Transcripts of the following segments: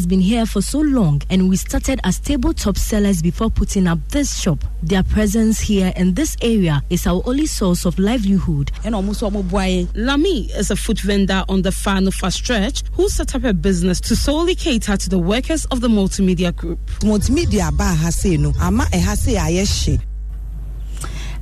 has been here for so long, and we started as tabletop sellers before putting up this shop. Their presence here in this area is our only source of livelihood. Lami is a food vendor on the Fanufa stretch who set up a business to solely cater to the workers of the multimedia group. Multimedia ba ha no, ama e ha se ayeshe.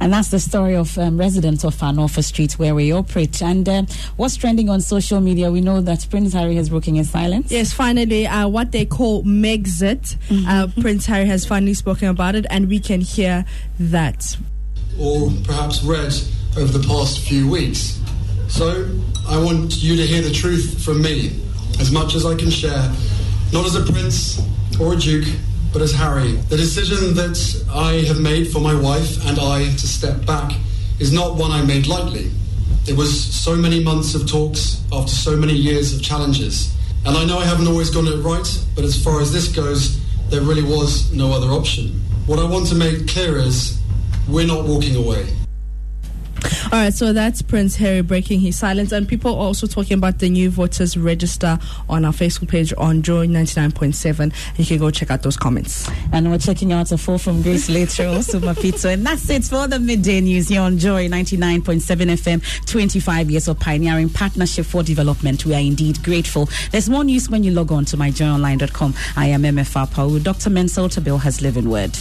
And that's the story of um, residents of Fanufa Street where we operate. And uh, what's trending on social media? We know that Prince Harry has broken his silence. Yes, finally, uh, what they call Megxit. Mm-hmm. Uh, Prince Harry has finally spoken about it, and we can hear that. or perhaps read over the past few weeks. So I want you to hear the truth from me as much as I can share, not as a prince or a duke, but as Harry. The decision that I have made for my wife and I to step back is not one I made lightly. It was so many months of talks after so many years of challenges. And I know I haven't always gotten it right, but as far as this goes, there really was no other option. What I want to make clear is we're not walking away. All right, so that's Prince Harry breaking his silence, and people are also talking about the new voters register on our Facebook page on Joy 99.7. You can go check out those comments. And we're checking out a fall from Grace later, Super Pizza. And that's it for the midday news here on Joy 99.7 FM. 25 years of pioneering partnership for development. We are indeed grateful. There's more news when you log on to myjoyonline.com. I am MFR Paul. Dr. Mensa Otabil has living word.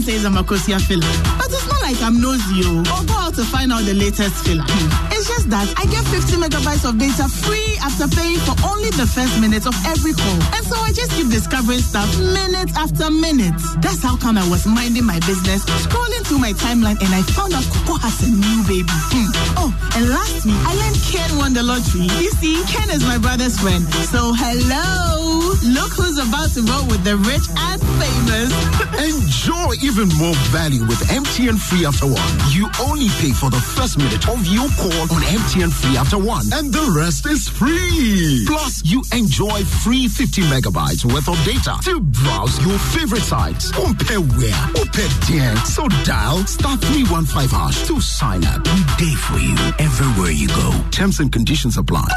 Everyone says I'm a Kosia filler. But it's not like I'm nosy oh, or go out to find out the latest filler. Hmm. It's just that I get 50 megabytes of data free after paying for only the first minute of every call. And so I just keep discovering stuff minute after minute. That's how come I was minding my business, scrolling through my timeline, and I found out Coco has a new baby. Hmm. Oh, and last I learned Ken won the lottery. You see, Ken is my brother's friend. So hello. Look who's about to roll with the rich and famous. Enjoy even more value with MTN Free After One. You only pay for the first minute of your call on MTN Free After One, and the rest is free. Plus, you enjoy free 50 megabytes worth of data to browse your favorite sites. Compare where, compare there. So dial star 315 hash to sign up. We day for you everywhere you go. Terms and conditions apply.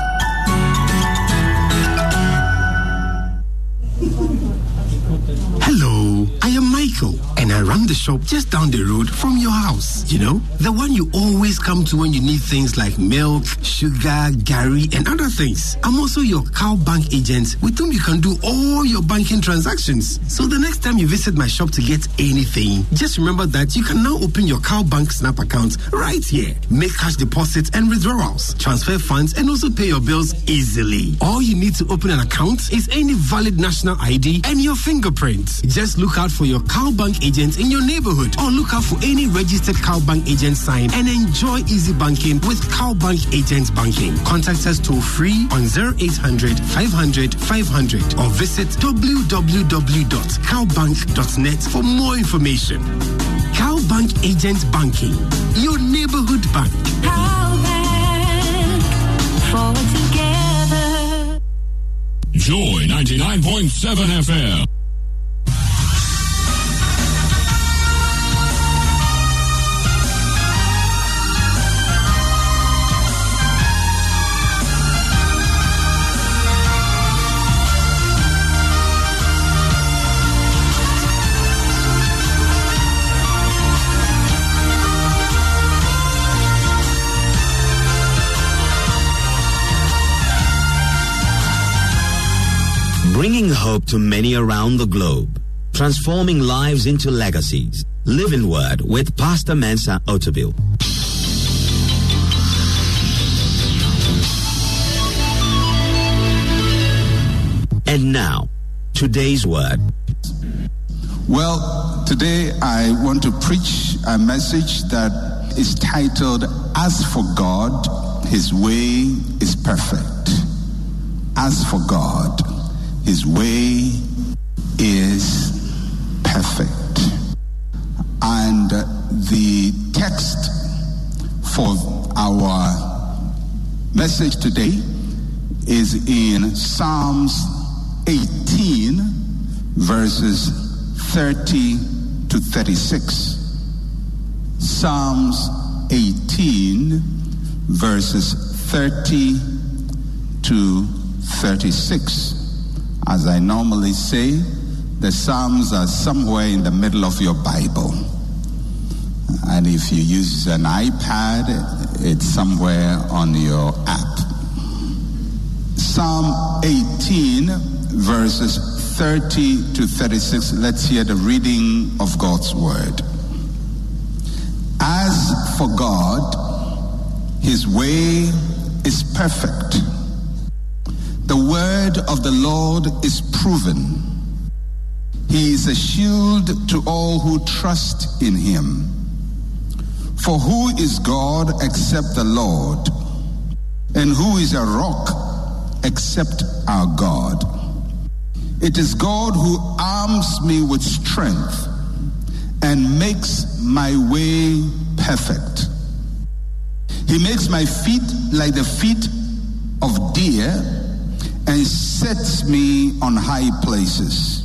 Hello, I am Michael, and I run the shop just down the road from your house. You know, the one you always come to when you need things like milk, sugar, gari, and other things. I'm also your CalBank agent with whom you can do all your banking transactions. So the next time you visit my shop to get anything, just remember that you can now open your CalBank snap account right here. Make cash deposits and withdrawals, transfer funds, and also pay your bills easily. All you need to open an account is any valid national ID and your fingerprint. Just look out for your CalBank agent in your neighborhood or look out for any registered CalBank agent sign and enjoy easy banking with CalBank Agent Banking. Contact us toll free on 0800 500 500 or visit www.calbank.net for more information. CalBank Agent Banking, your neighborhood bank. CalBank. Joy 99.7 FM. Hope to many around the globe. Transforming lives into legacies. Living Word with Pastor Mensa Otabil. And now, today's word. Well, today I want to preach a message that is titled, As for God, His way is perfect. As for God, His way is perfect. And the text for our message today is in Psalms 18, verses 30 to 36. Psalms 18, verses 30 to 36. As I normally say, the Psalms are somewhere in the middle of your Bible. And if you use an iPad, it's somewhere on your app. Psalm 18, verses 30 to 36. Let's hear the reading of God's word. As for God, his way is perfect. The word of the Lord is proven. He is a shield to all who trust in him. For who is God except the Lord? And who is a rock except our God? It is God who arms me with strength and makes my way perfect. He makes my feet like the feet of deer and sets me on high places.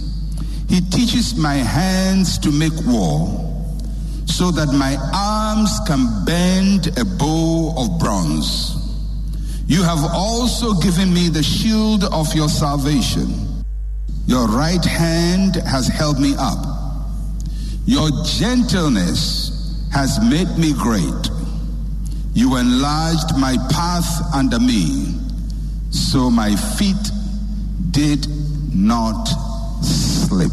He teaches my hands to make war so that my arms can bend a bow of bronze. You have also given me the shield of your salvation. Your right hand has held me up. Your gentleness has made me great. You enlarged my path under me, so my feet did not slip.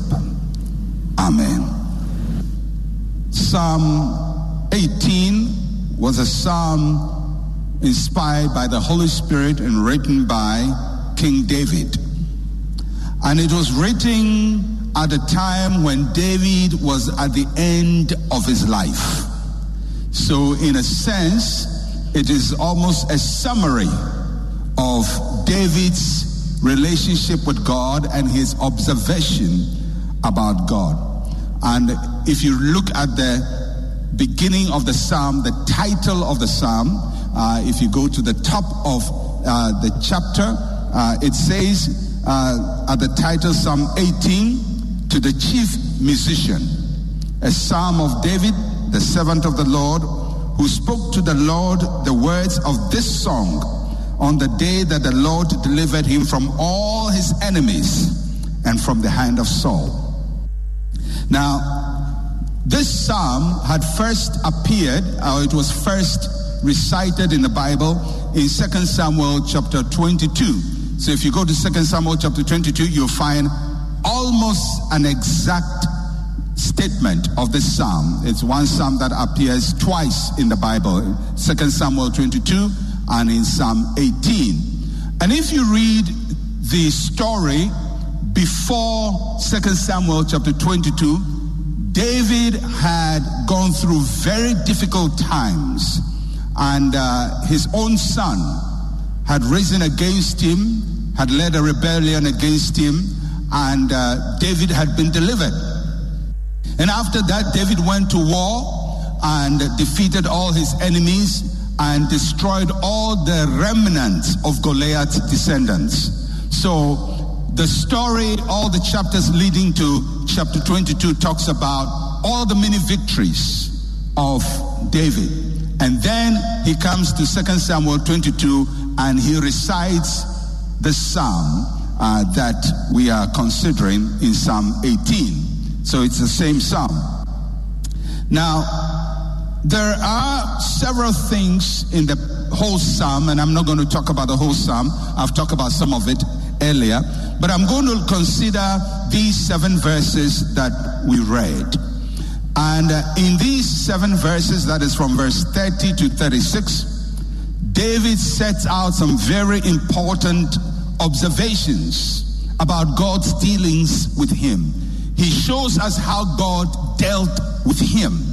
Amen. Psalm 18 was a psalm inspired by the Holy Spirit and written by King David. And it was written at a time when David was at the end of his life. So, in a sense, it is almost a summary of David's relationship with God and his observation about God. And if you look at the beginning of the psalm, the title of the psalm, uh, if you go to the top of uh, the chapter, uh, it says uh, at the title Psalm 18 to the chief musician, a psalm of David, the servant of the Lord, who spoke to the Lord the words of this song on the day that the Lord delivered him from all his enemies and from the hand of Saul. Now, this psalm had first appeared, or it was first recited in the Bible in 2 Samuel chapter 22. So if you go to 2 Samuel chapter 22, you'll find almost an exact statement of this psalm. It's one psalm that appears twice in the Bible, 2 Samuel 22 and in Psalm 18. And if you read the story before 2 Samuel chapter 22, David had gone through very difficult times, and uh, his own son had risen against him, had led a rebellion against him, and uh, David had been delivered. And after that, David went to war and defeated all his enemies and destroyed all the remnants of Goliath's descendants. So the story, all the chapters leading to chapter 22 talks about all the many victories of David. And then he comes to 2 Samuel 22 and he recites the psalm uh, that we are considering in Psalm 18. So it's the same psalm. Now, there are several things in the whole psalm, and I'm not going to talk about the whole psalm. I've talked about some of it earlier, but I'm going to consider these seven verses that we read. And uh, in these seven verses, that is from verse 30 to 36, David sets out some very important observations about God's dealings with him. He shows us how God dealt with him.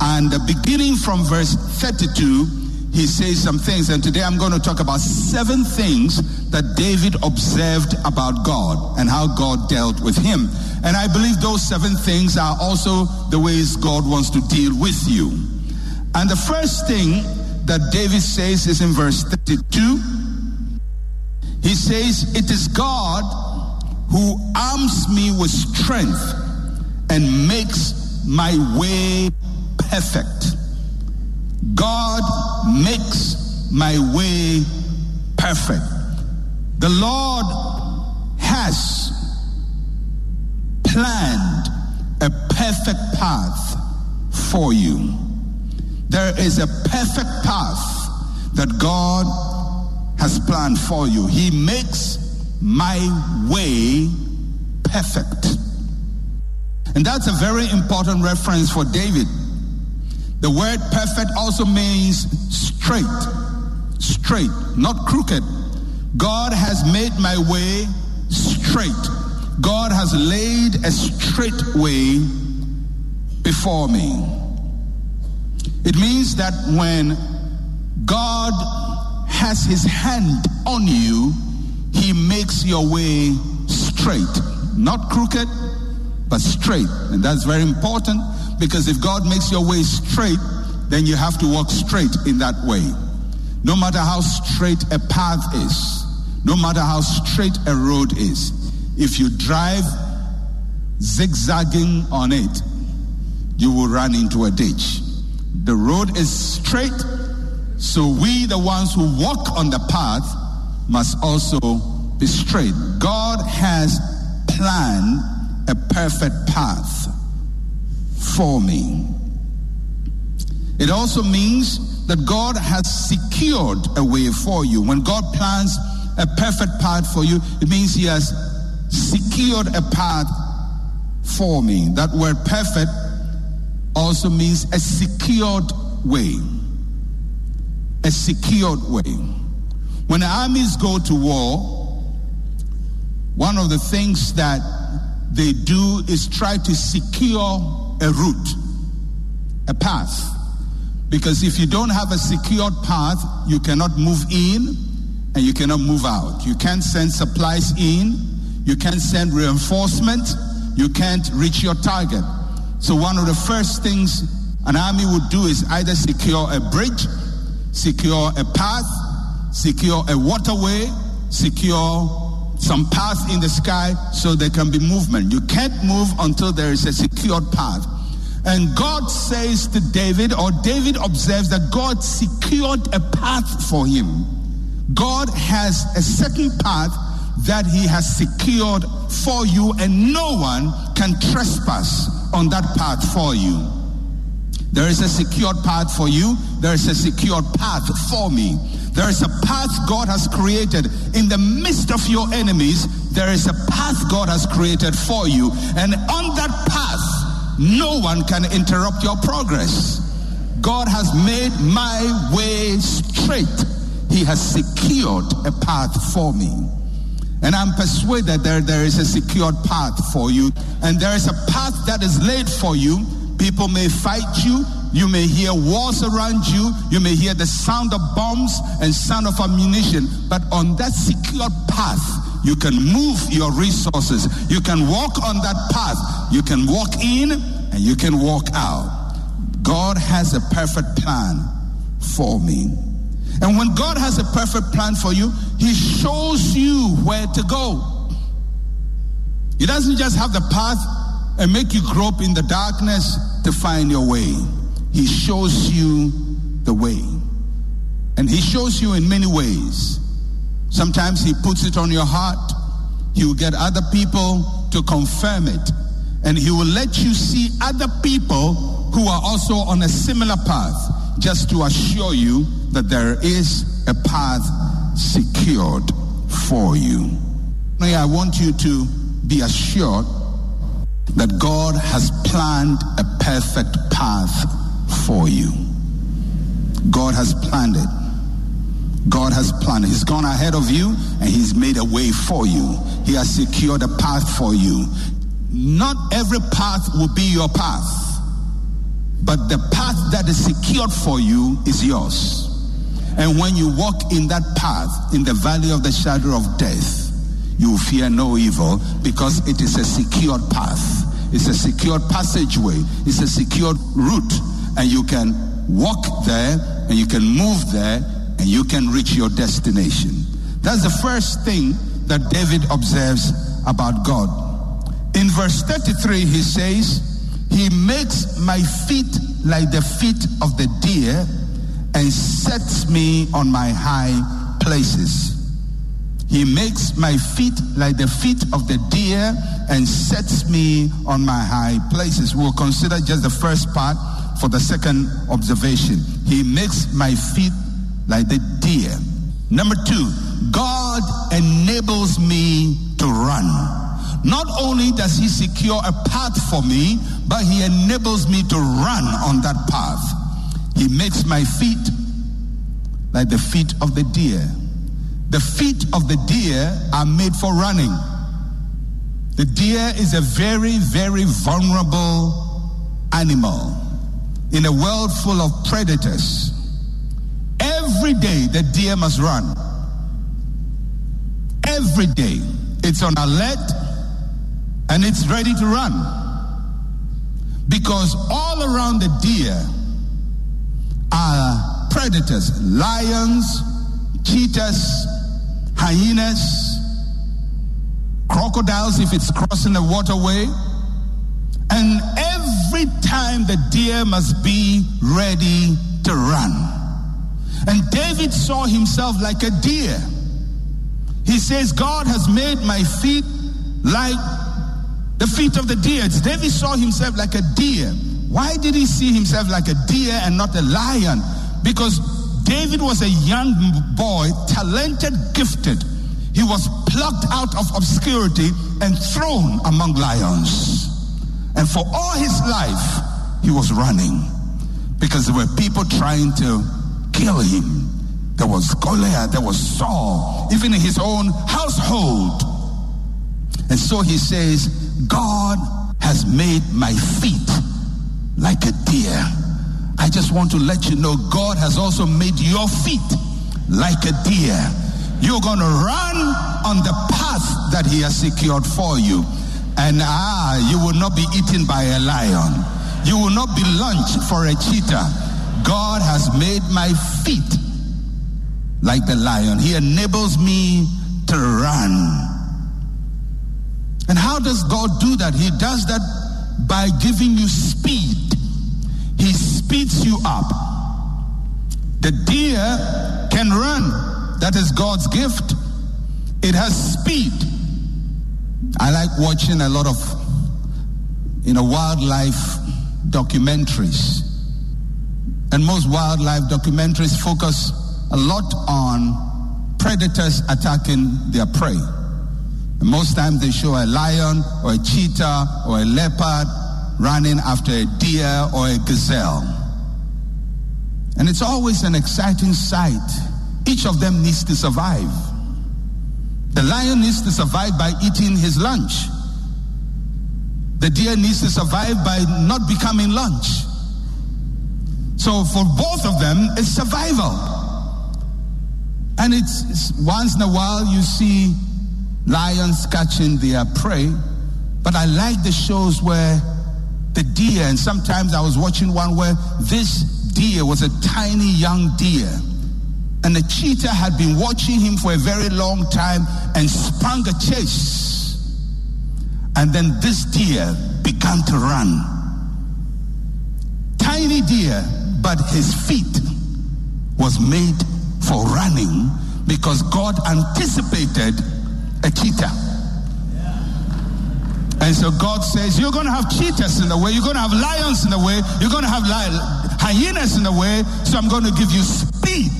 And beginning from verse 32, he says some things. And today I'm going to talk about seven things that David observed about God and how God dealt with him. And I believe those seven things are also the ways God wants to deal with you. And the first thing that David says is in verse 32. He says, It is God who arms me with strength and makes my way perfect. God makes my way perfect. The Lord has planned a perfect path for you. There is a perfect path that God has planned for you. He makes my way perfect. And that's a very important reference for David. The word perfect also means straight, straight, not crooked. God has made my way straight. God has laid a straight way before me. It means that when God has his hand on you, he makes your way straight, not crooked, but straight. And that's very important because if God makes your way straight, then you have to walk straight in that way. No matter how straight a path is, no matter how straight a road is, if you drive zigzagging on it, you will run into a ditch. The road is straight, so we, the ones who walk on the path, must also be straight. God has planned a perfect path for me. It also means that God has secured a way for you. When God plans a perfect path for you, it means He has secured a path for me. That word perfect also means a secured way. A secured way. When armies go to war, one of the things that they do is try to secure a route, a path. Because if you don't have a secured path, you cannot move in and you cannot move out. You can't send supplies in, you can't send reinforcement, you can't reach your target. So, one of the first things an army would do is either secure a bridge, secure a path, secure a waterway, secure some path in the sky so there can be movement. You can't move until there is a secured path. And God says to David, or David observes that God secured a path for him. God has a second path that he has secured for you, and no one can trespass on that path for you. There is a secured path for you. There is a secured path for me. There is a path God has created in the midst of your enemies. There is a path God has created for you. And on that path, no one can interrupt your progress. God has made my way straight. He has secured a path for me. And I'm persuaded that there is a secured path for you. And there is a path that is laid for you. People may fight you. You may hear wars around you. You may hear the sound of bombs and sound of ammunition. But on that secured path, you can move your resources. You can walk on that path. You can walk in and you can walk out. God has a perfect plan for me. And when God has a perfect plan for you, He shows you where to go. He doesn't just have the path and make you grope in the darkness to find your way. He shows you the way. And He shows you in many ways. Sometimes He puts it on your heart. He will get other people to confirm it. And He will let you see other people who are also on a similar path just to assure you that there is a path secured for you. Now, I want you to be assured that God has planned a perfect path for you. God has planned it. God has planned it. He's gone ahead of you and He's made a way for you. He has secured a path for you. Not every path will be your path, but the path that is secured for you is yours. And when you walk in that path, in the valley of the shadow of death, you fear no evil because it is a secured path. It's a secured passageway. It's a secured route. And you can walk there and you can move there and you can reach your destination. That's the first thing that David observes about God. In verse 33, he says, He makes my feet like the feet of the deer and sets me on my high places. He makes my feet like the feet of the deer and sets me on my high places. We'll consider just the first part for the second observation. He makes my feet like the deer. Number two, God enables me to run. Not only does He secure a path for me, but He enables me to run on that path. He makes my feet like the feet of the deer. The feet of the deer are made for running. The deer is a very, very vulnerable animal in a world full of predators. Every day, the deer must run. Every day, it's on alert and it's ready to run. Because all around the deer are predators lions, cheetahs, hyenas, crocodiles if it's crossing a waterway. And every time the deer must be ready to run. And David saw himself like a deer. He says, God has made my feet like the feet of the deer. David saw himself like a deer. Why did he see himself like a deer and not a lion? Because David was a young boy, talented, gifted. He was plucked out of obscurity and thrown among lions. And for all his life, he was running because there were people trying to kill him. There was Goliath, there was Saul, even in his own household. And so he says, God has made my feet like a deer. I just want to let you know God has also made your feet like a deer. You're going to run on the path that He has secured for you. And ah, you will not be eaten by a lion. You will not be lunch for a cheetah. God has made my feet like the lion. He enables me to run. And how does God do that? He does that by giving you speed. He speeds you up. The deer can run. That is God's gift. It has speed. I like watching a lot of you know wildlife documentaries. And most wildlife documentaries focus a lot on predators attacking their prey. And most times they show a lion or a cheetah or a leopard running after a deer or a gazelle. And it's always an exciting sight. Each of them needs to survive. The lion needs to survive by eating his lunch. The deer needs to survive by not becoming lunch. So for both of them, it's survival. And it's, it's once in a while you see lions catching their prey. But I like the shows where the deer, and sometimes I was watching one where this deer was a tiny young deer. And the cheetah had been watching him for a very long time and sprung a chase. And then this deer began to run. Tiny deer, but his feet was made for running because God anticipated a cheetah. And so God says, You're going to have cheetahs in the way, you're going to have lions in the way, you're going to have li- hyenas in the way, so I'm going to give you speed.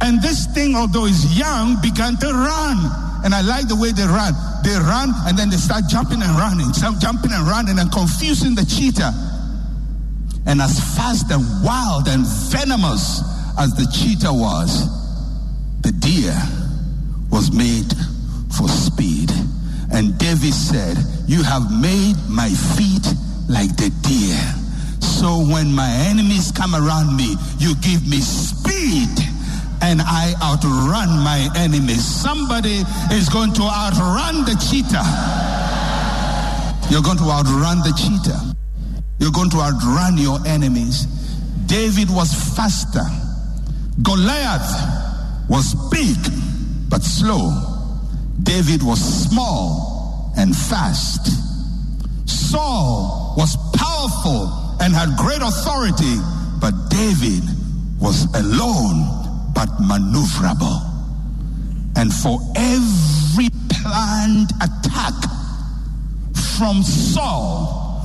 And this thing, although it's young, began to run. And I like the way they run. They run and then they start jumping and running, some jumping and running and confusing the cheetah. And as fast and wild and venomous as the cheetah was, the deer was made for speed. And David said, You have made my feet like the deer. So when my enemies come around me, you give me speed and I outrun my enemies. Somebody is going to outrun the cheetah. You're going to outrun the cheetah. You're going to outrun your enemies. David was faster. Goliath was big but slow. David was small and fast. Saul was powerful and had great authority, but David was alone, but maneuverable. And for every planned attack from Saul